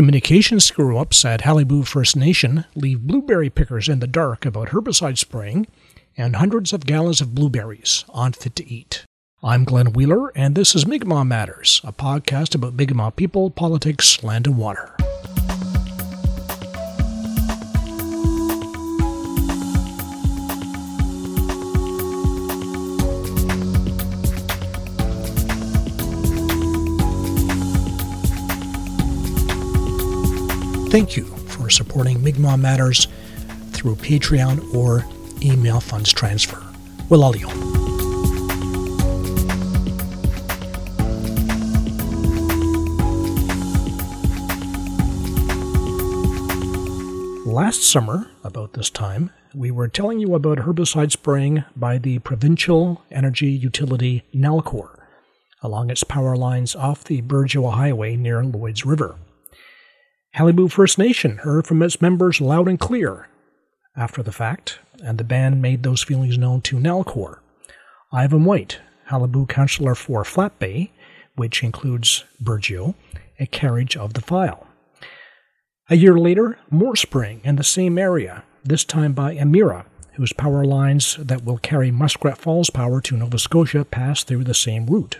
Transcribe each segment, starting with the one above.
Communication screw ups at Qalipu First Nation leave blueberry pickers in the dark about herbicide spraying and hundreds of gallons of blueberries unfit to eat. I'm Glenn Wheeler, and this is Mi'kmaq Matters, a podcast about Mi'kmaq people, politics, land, and water. Thank you for supporting Mi'kmaq Matters through Patreon or email funds transfer. Wilalio. Last summer, about this time, we were telling you about herbicide spraying by the provincial energy utility Nalcor along its power lines off the Burgeo Highway near Lloyds River. Qalipu First Nation heard from its members loud and clear after the fact, and the band made those feelings known to Nalcor. Ivan White, Qalipu councillor for Flat Bay, which includes Burgeo, a carriage of the file. A year later, more spring in the same area, this time by Emera, whose power lines that will carry Muskrat Falls power to Nova Scotia pass through the same route.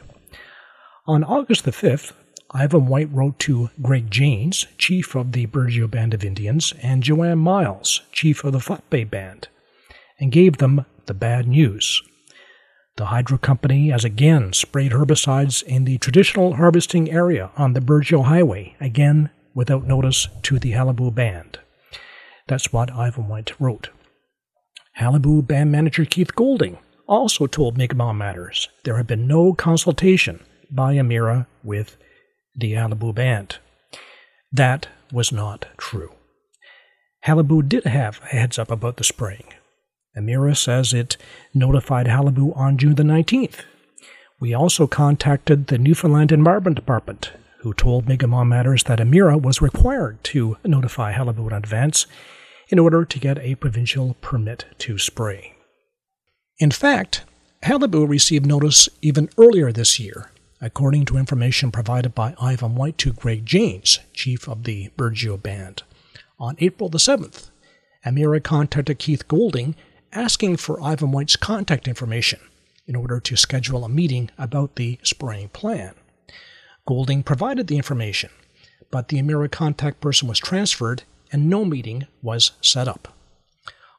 On August the 5th, Ivan White wrote to Greg Janes, chief of the Burgeo Band of Indians, and Joanne Miles, chief of the Flat Bay Band, and gave them the bad news. The Hydro Company has again sprayed herbicides in the traditional harvesting area on the Burgeo Highway, again without notice to the Qalipu Band. That's what Ivan White wrote. Qalipu Band manager Keith Golding also told Mi'kmaq Matters there had been no consultation by Emera with the Qalipu Band. That was not true. Qalipu did have a heads up about the spraying. Emera says it notified Qalipu on June the 19th. We also contacted the Newfoundland Environment Department, who told Mi'kmaq Matters that Emera was required to notify Qalipu in advance in order to get a provincial permit to spray. In fact, Qalipu received notice even earlier this year according to information provided by Ivan White to Greg Janes, chief of the Burgeo Band. On April the 7th, Emera contacted Keith Golding asking for Ivan White's contact information in order to schedule a meeting about the spraying plan. Golding provided the information, but the Emera contact person was transferred and no meeting was set up.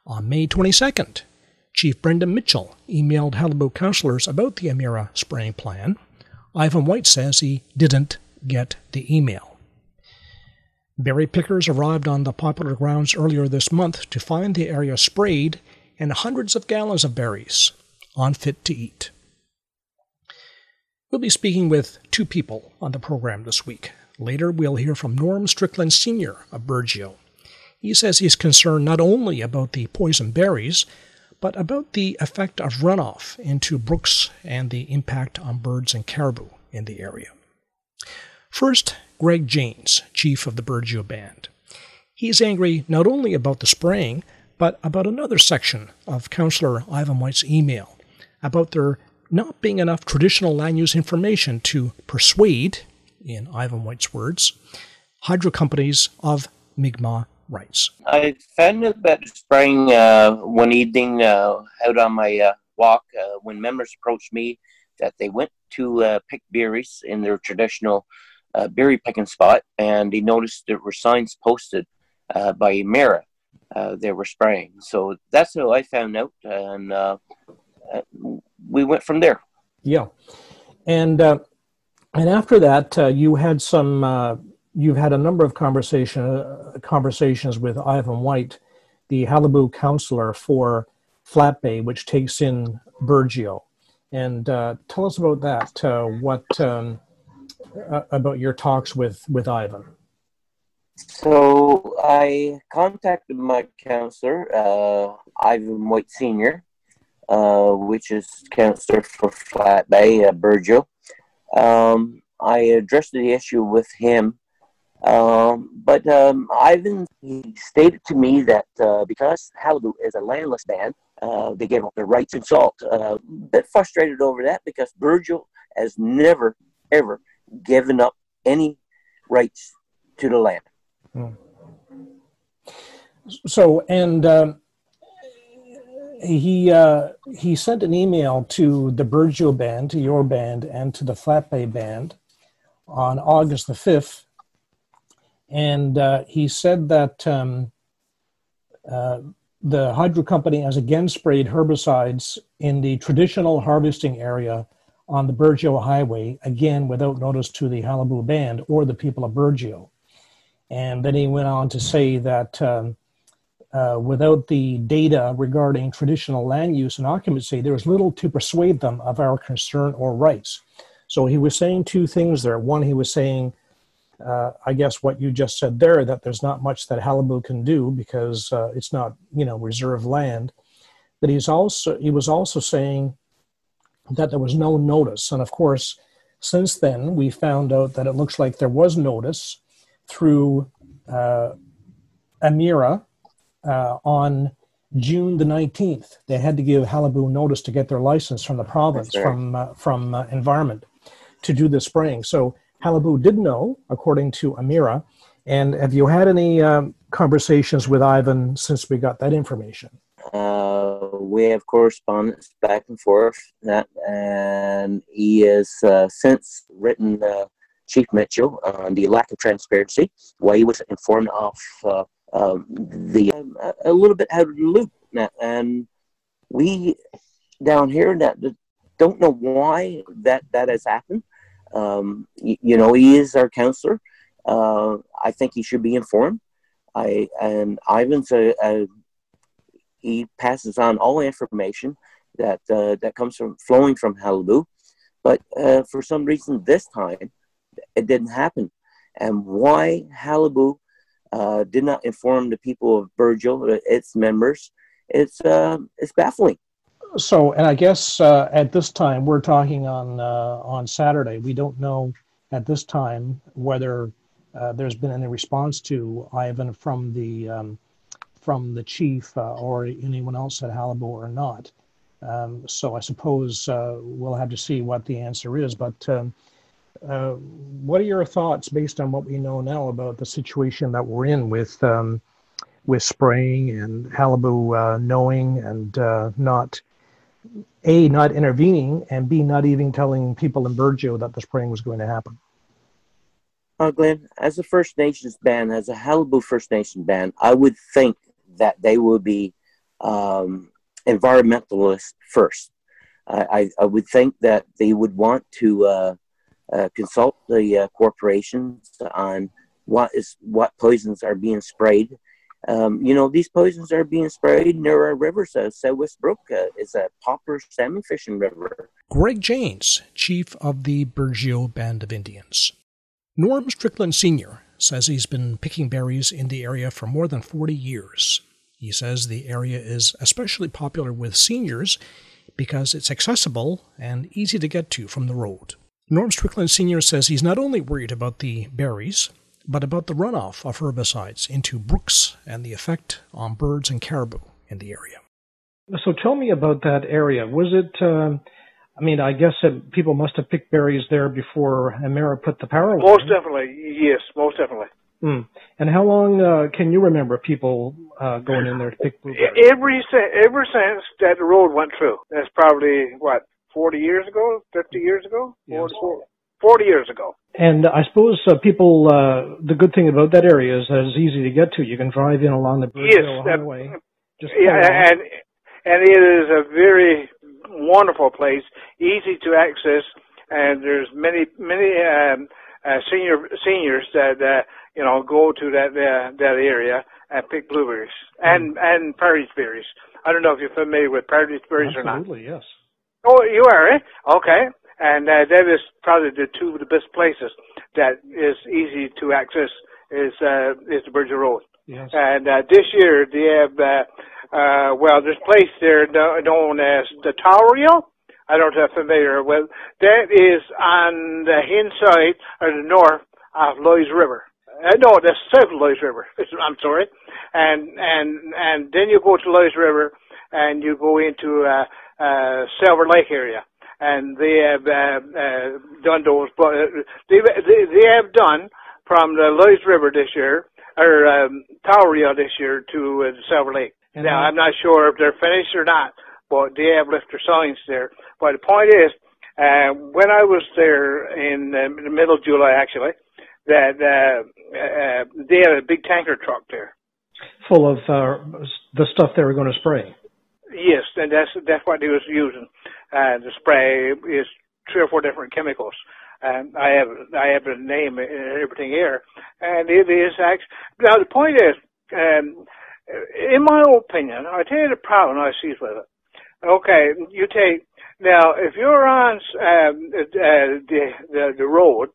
On May 22nd, Chief Brendan Mitchell emailed Qalipu councillors about the Emera spraying plan Ivan White says he didn't get the email. Berry pickers arrived on the popular grounds earlier this month to find the area sprayed and hundreds of gallons of berries, unfit to eat. We'll be speaking with two people on the program this week. Later, we'll hear from Norm Strickland Sr. of Burgeo. He says he's concerned not only about the poison berries, but about the effect of runoff into brooks and the impact on birds and caribou in the area. First, Greg Janes, chief of the Burgeo Band. He is angry not only about the spraying, but about another section of Councillor Ivan White's email about there not being enough traditional land use information to persuade, in Ivan White's words, hydro companies of Mi'kmaq rights. I found out about spraying uh, one evening uh, out on my uh, walk uh, when members approached me that they went to uh, pick berries in their traditional uh, berry picking spot and they noticed there were signs posted by Emera they were spraying. So that's how I found out and we went from there. Yeah. And and after that, you had some you've had a number of conversation, uh, conversations with Ivan White, the Qalipu counselor for Flat Bay, which takes in Burgeo. And uh, tell us about that. Uh, what um, about your talks with, with Ivan? So I contacted my counselor, uh, Ivan White Sr., uh, which is counselor for Flat Bay, uh, Burgeo. Um, I addressed the issue with him um, but um, Ivan he stated to me that uh, because Qalipu is a landless band, uh, they gave up their rights in salt. Uh, a bit frustrated over that because Burgeo has never, ever given up any rights to the land. Hmm. So, and uh, he uh, he sent an email to the Burgeo band, to your band, and to the Flat Bay band on August the fifth, and uh, he said that um, uh, the hydro company has again sprayed herbicides in the traditional harvesting area on the Burgeo Highway, again without notice to the Qalipu band or the people of Burgeo. And then he went on to say that um, uh, without the data regarding traditional land use and occupancy, there was little to persuade them of our concern or rights. So he was saying two things there. One, he was saying, uh, I guess what you just said there, that there's not much that Qalipu can do because uh, it's not, you know, reserve land. But he's also he was also saying that there was no notice, and of course, since then we found out that it looks like there was notice through uh, Emera, uh, on June the 19th. They had to give Qalipu notice to get their license from the province, right. from, uh, from uh, environment to do the spraying. So Qalipu did know, according to Emera. And have you had any um, conversations with Ivan since we got that information? Uh, we have correspondence back and forth, and he has uh, since written uh, Chief Mitchell on the lack of transparency, why he was informed of uh, um, the a little bit out of the loop, and we down here that don't know why that that has happened. Um, you, you, know, he is our counselor. Uh, I think he should be informed. I and Ivan's a, a he passes on all information that uh, that comes from flowing from Qalipu, but uh, for some reason this time it didn't happen. And why Qalipu uh, did not inform the people of Burgeo, its members, it's uh, it's baffling. So, and I guess uh, at this time we're talking on uh, on Saturday. We don't know at this time whether uh, there's been any response to Ivan from the um, from the chief uh, or anyone else at Qalipu or not. Um, so I suppose we'll have to see what the answer is. But um, uh, what are your thoughts based on what we know now about the situation that we're in with um, with spraying and Qalipu uh, knowing and uh, not a not intervening and b not even telling people in Burgeo that the spraying was going to happen? Uh, Glenn, as a First Nations band, as a Qalipu First Nation band, I would think that they would be um, environmentalists first. I, I, would think that they would want to uh, uh, consult the uh, corporations on what is what poisons are being sprayed. Um, you know, these poisons are being sprayed near our rivers. Uh, Southwest Brook uh, is a popular salmon fishing river. Greg Janes, chief of the Burgeo Band of Indians. Norm Strickland Sr. says he's been picking berries in the area for more than 40 years. He says the area is especially popular with seniors because it's accessible and easy to get to from the road. Norm Strickland Sr. says he's not only worried about the berries, but about the runoff of herbicides into brooks and the effect on birds and caribou in the area. So tell me about that area. Was it, uh, I mean, I guess people must have picked berries there before Emera put the power line. Most definitely, yes, most definitely. Mm. And how long uh, can you remember people uh, going in there to pick blueberries? Every ever since that road went through. That's probably what 40 years ago, 50 years ago, yes. 40, 40 years ago. And I suppose uh, people, uh, the good thing about that area is that it's easy to get to. You can drive in along the Burgeo yes, Highway. Just yeah, and and it is a very wonderful place, easy to access, and there's many many um, uh, senior seniors that uh, you know go to that uh, that area and pick blueberries and mm. and Pardey's berries. I don't know if you're familiar with Pardey's berries Absolutely, or not. Absolutely, yes. Oh, you are, eh? Okay. And uh, that is probably the two of the best places that is easy to access is uh, is the Burgeo Road. Yes. And uh, this year they have uh, uh, well, there's a place there known as the Hill. I don't know if you're familiar with. That is on the inside or the north of Lloyds River. Uh, no, that's south of Lloyds River. I'm sorry. And and and then you go to Lloyds River and you go into uh, uh, Silver Lake area, and they have uh, uh, done those. But uh, they they have done from the Lewis River this year, or um, Tawario this year to uh, the Silver Lake. And now, I'm not sure if they're finished or not, but they have left their signs there. But the point is, uh, when I was there in, in the middle of July, actually, that uh, uh, they had a big tanker truck there. full of uh, the stuff they were going to spray. Yes, and that's that's what they was using. Uh, the spray is three or four different chemicals. And I have I have a name and everything here, and it is actually. Now the point is, um, in my opinion, I tell you the problem I see with it. Okay, you take now if you're on um, the, the the road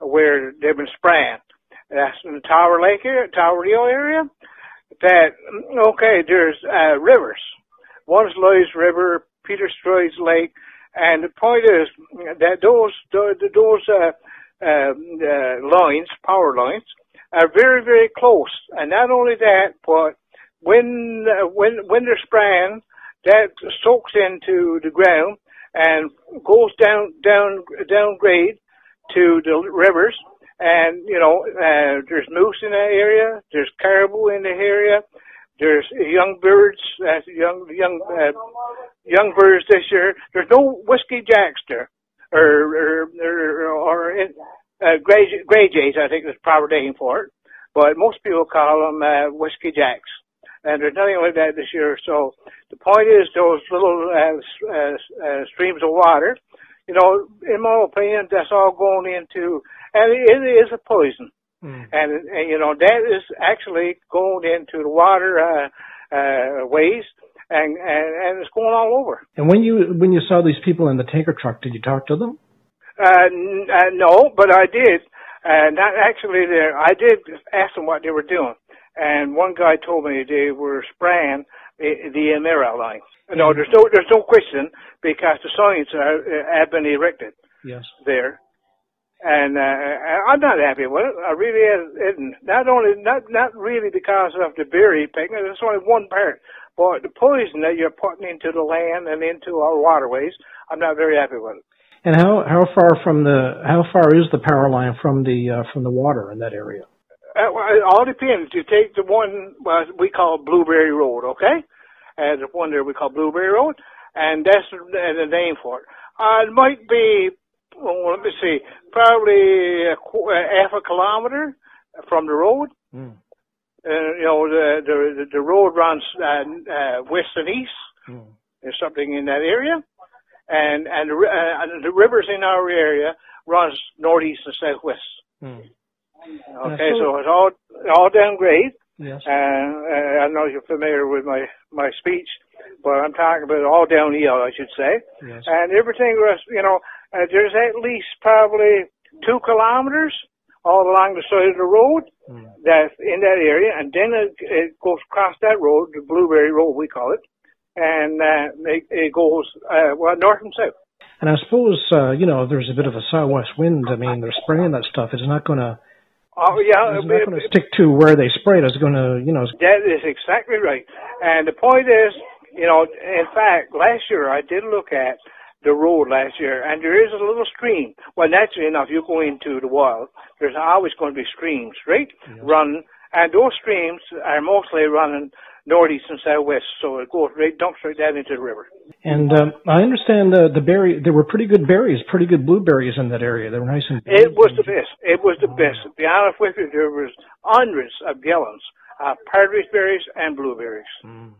where they've been spraying, that's in the Tower Lake area, Tower Rio area. That okay, there's uh, rivers. One's Lowe's River, Peter Stroy's Lake, and the point is that those those uh, um, uh, lines, power lines, are very very close. And not only that, but when uh, when when they're spraying, that soaks into the ground and goes down down down grade to the rivers. And you know, uh, there's moose in that area. There's caribou in the area. There's young birds, uh, young young uh, young birds this year. There's no whiskey jacks there, or or or, or in, uh, gray gray jays. I think is the proper name for it. But most people call them uh, whiskey jacks, and there's nothing like that this year. So the point is, those little uh, uh, uh, streams of water, you know, in my opinion, that's all going into, and it is a poison and, and you know that is actually going into the water uh, uh, ways, and, and and it's going all over. And when you when you saw these people in the tanker truck, did you talk to them? Uh, n- uh, no, but I did. Uh, not actually there. I did ask them what they were doing, and one guy told me they were spraying the, the Emera line. No, there's no there's no question because the signs are, uh, have been erected Yes. there. And uh, I'm not happy with it. I really isn't. Not only not not really because of the berry picking. It's only one part, but the poison that you're putting into the land and into our waterways. I'm not very happy with it. And how how far from the how far is the power line from the uh, from the water in that area? Uh, well, it all depends. You take the one well, we call Blueberry Road, okay? And the one there we call Blueberry Road, and that's the, the name for it. Uh, it might be, well, let me see, probably a, qu- a half a kilometer from the road. Mm. Uh, you know, the the the road runs uh, uh, west and east. Mm. There's something in that area, and and the, uh, the rivers in our area runs northeast and southwest. Mm. Okay, so- so it's all all down grade. Yes. And uh, I know you're familiar with my my speech, but I'm talking about all downhill, I should say. Yes. And everything was, you know, uh, there's at least probably two kilometers all along the side of the road Mm. that's in that area, and then it, it goes across that road, the Blueberry Road we call it, and uh, it, it goes uh, well north and south. And I suppose uh, you know there's a bit of a southwest wind. I mean, they're spraying that stuff. It's not going to Oh yeah, it's not going to stick to where they sprayed. It's going to you know. That is exactly right. And the point is, you know, in fact, last year I did look at the road last year, and there is a little stream. Well, naturally enough, you go into the wild, there's always going to be streams, right? Run, and those streams are mostly running northeast and southwest, so it goes right, dumps right down into the river. And um, I understand the the berry. There were pretty good berries, pretty good blueberries in that area. They were nice and. It was the best. It was the best. To be honest with you, there was hundreds of gallons of partridge berries and blueberries. Mm.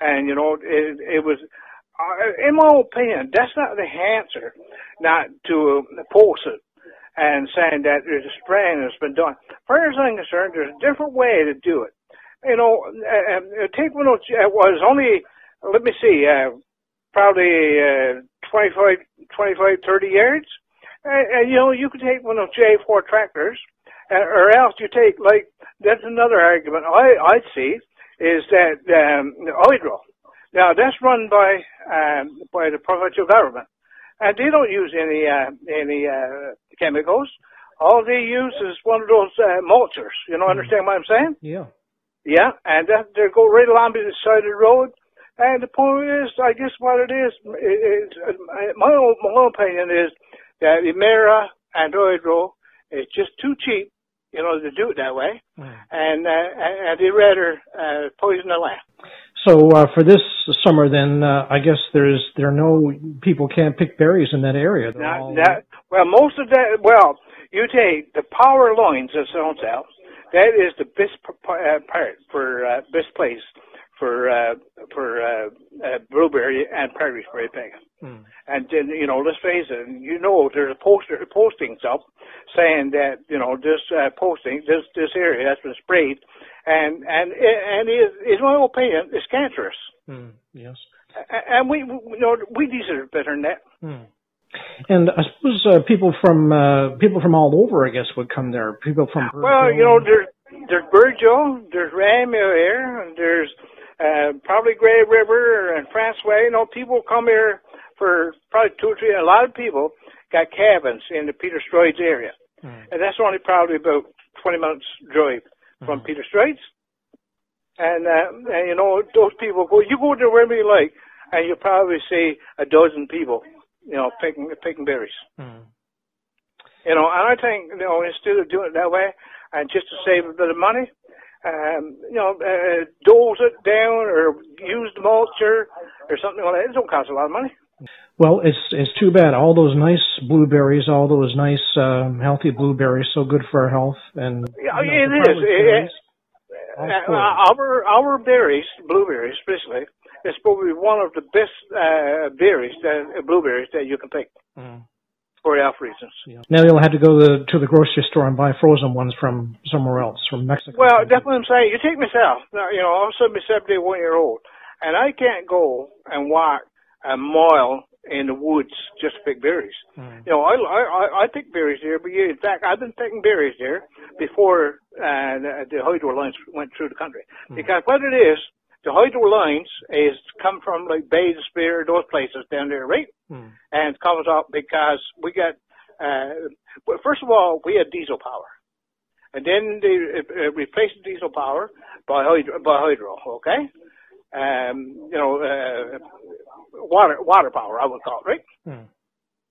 And you know, it, it was, uh, in my opinion, that's not the answer, not to force it and saying that there's a spraying that's been done. As far as I'm concerned, there's a different way to do it. You know, uh, uh, take one of it was only, let me see, uh, probably uh, 25, 25, 30 yards. And, and you know, you could take one of J4 tractors, uh, or else you take like that's another argument I I'd see is that um, hydro. Now that's run by um, by the provincial government, and they don't use any uh, any uh, chemicals. All they use is one of those uh, mulchers. You know, understand what I'm saying? Yeah. Yeah, and that, they go right along the side of the road. And the point is, I guess what it is, it, it, my, own, my own opinion is that Emera and Hydro is just too cheap you know, to do it that way, Mm. and uh, and they'd rather uh, poison the land. So uh, for this summer, then uh, I guess there's there are no people can't pick berries in that area. Not all- that well, most of that. Well, you take the power lines that's on south. That is the best uh, part for uh, best place for uh, for uh, uh, blueberry and berry picking. Mm. And then you know, let's face it. You know, there's a poster postings up saying that you know this uh, posting this this area has been sprayed, and and and is in my opinion is cancerous. Mm. Yes. And we, we you know we deserve better than that. Mm. And I suppose uh, people from uh, people from all over, I guess, would come there. People from Well, you know, there's there's Virgil, there's Ramea here, and there's uh, probably Grey River and Francois. You know, people come here for probably two or three. A lot of people got cabins in the Peter Straits area, Mm. and that's only probably about 20 minutes drive from Peter Straits. And, uh, and you know, those people go. You go there wherever you like, and you'll probably see a dozen people, you know, picking picking berries. Mm. You know, and I think, you know, instead of doing it that way, and just to save a bit of money, um, you know, uh, dose it down or use the mulcher or something like that. It don't cost a lot of money. Well, it's it's too bad. All those nice blueberries, all those nice um, healthy blueberries, so good for our health. And Yeah, you know, it is. Partridge It- Uh, uh, our our berries, blueberries especially, is probably one of the best uh, berries, that, uh, blueberries that you can pick Mm. for health reasons. Yeah. Now you'll have to go to, to the grocery store and buy frozen ones from somewhere else, from Mexico. Well, that's what I'm saying. You take myself. Now, you know, I'm 71 year old, and I can't go and walk a mile in the woods just to pick berries. Mm. You know, I I I- I pick berries there, but yeah, in fact, I've been picking berries there before uh, the, the hydro lines went through the country. Because what it is, the hydro lines is come from like Spear, those places down there, right? Mm. and it comes up because we got, uh, well, first of all, we had diesel power. And then they uh, replaced diesel power by hydro, by hydro, okay? Um, you know, uh, water, water power, I would call it, right? Mm.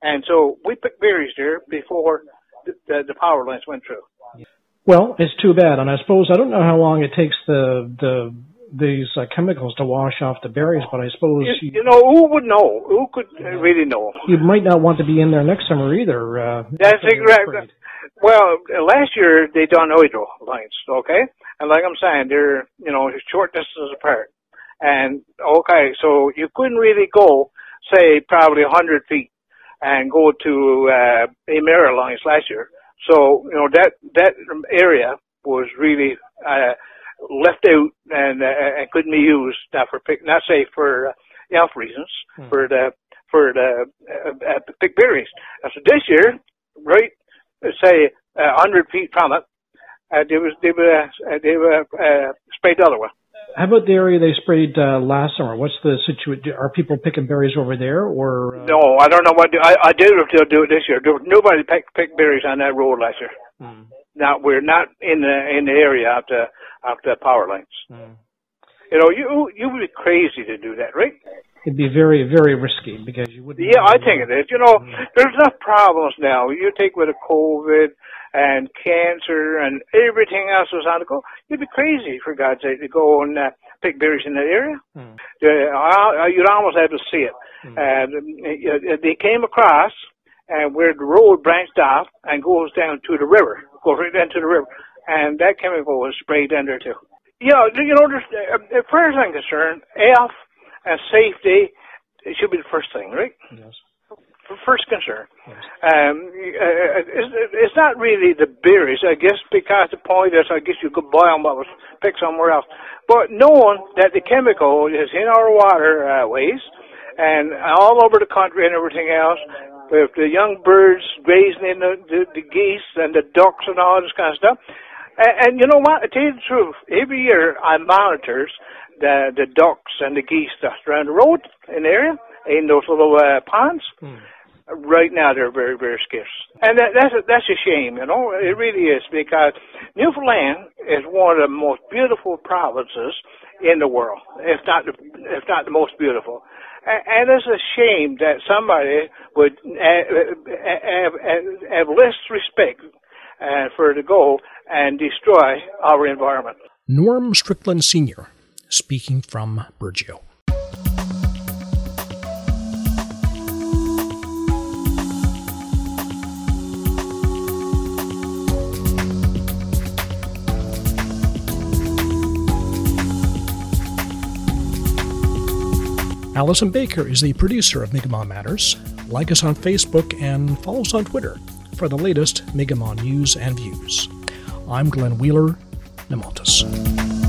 And so we picked berries there before the, the, the power lines went through. Well, it's too bad, and I suppose I don't know how long it takes the the these uh, chemicals to wash off the berries, but I suppose You, you, you know, who would know? Who could uh, really know? you might not want to be in there next summer either. Uh, That's exactly. Well, last year they done hydro lines, okay, and like I'm saying, they're you know short distances apart, and okay, so you couldn't really go, say, probably a hundred feet, and go to uh, Emera lines last year. So you know that that area was really uh, left out and uh, and couldn't be used now for pick, not say for uh, health reasons, Hmm. for the for the uh, uh, pick berries. And so this year, right, say a hundred feet from it, uh, they was they were uh, they were uh, sprayed the other one. How about the area they sprayed uh, last summer? What's the situation? Are people picking berries over there, or uh, No, I don't know what. I I did if they'll do it this year. There was nobody picked picked berries on that road last year. Mm, Now we're not in the in the area of the of the power lines. mm. You know, you you would be crazy to do that, right? It'd be very, very risky because you wouldn't. Yeah, I think it is. You know, there's enough problems now. You take with the COVID and cancer and everything else was on the go. You'd be crazy, for God's sake, to go and uh, pick berries in that area. Mm, Uh, you'd almost have to see it. And uh, they came across and where the road branched off and goes down to the river, goes right down to the river, and that chemical was sprayed in there too. Yeah, you know, there's, uh, as far as I'm concerned, health and safety it should be the first thing, right? yes. first concern. Yes. Um, uh, it's, it's not really the berries, I guess, because the point is, I guess you could buy them, but was pick somewhere else. But knowing that the chemical is in our waterways and all over the country and everything else, with the young birds grazing in the, the, the geese and the ducks and all this kind of stuff. And, and you know what? To tell you the truth, every year I monitors the the ducks and the geese that's around the road in the area in those little uh, ponds. Mm. Right now, they're very, very scarce, and that, that's a, that's a shame. You know, it really is because Newfoundland is one of the most beautiful provinces in the world, if not the, if not the most beautiful. And, it's a shame that somebody would uh, uh, have, have less respect and for the goal and destroy our environment. Norm Strickland Sr., speaking from Burgeo. Allison Baker is the producer of Mi'kmaq Matters. Like us on Facebook and follow us on Twitter for the latest Mi'kmaq news and views. I'm Glenn Wheeler, Nemontis.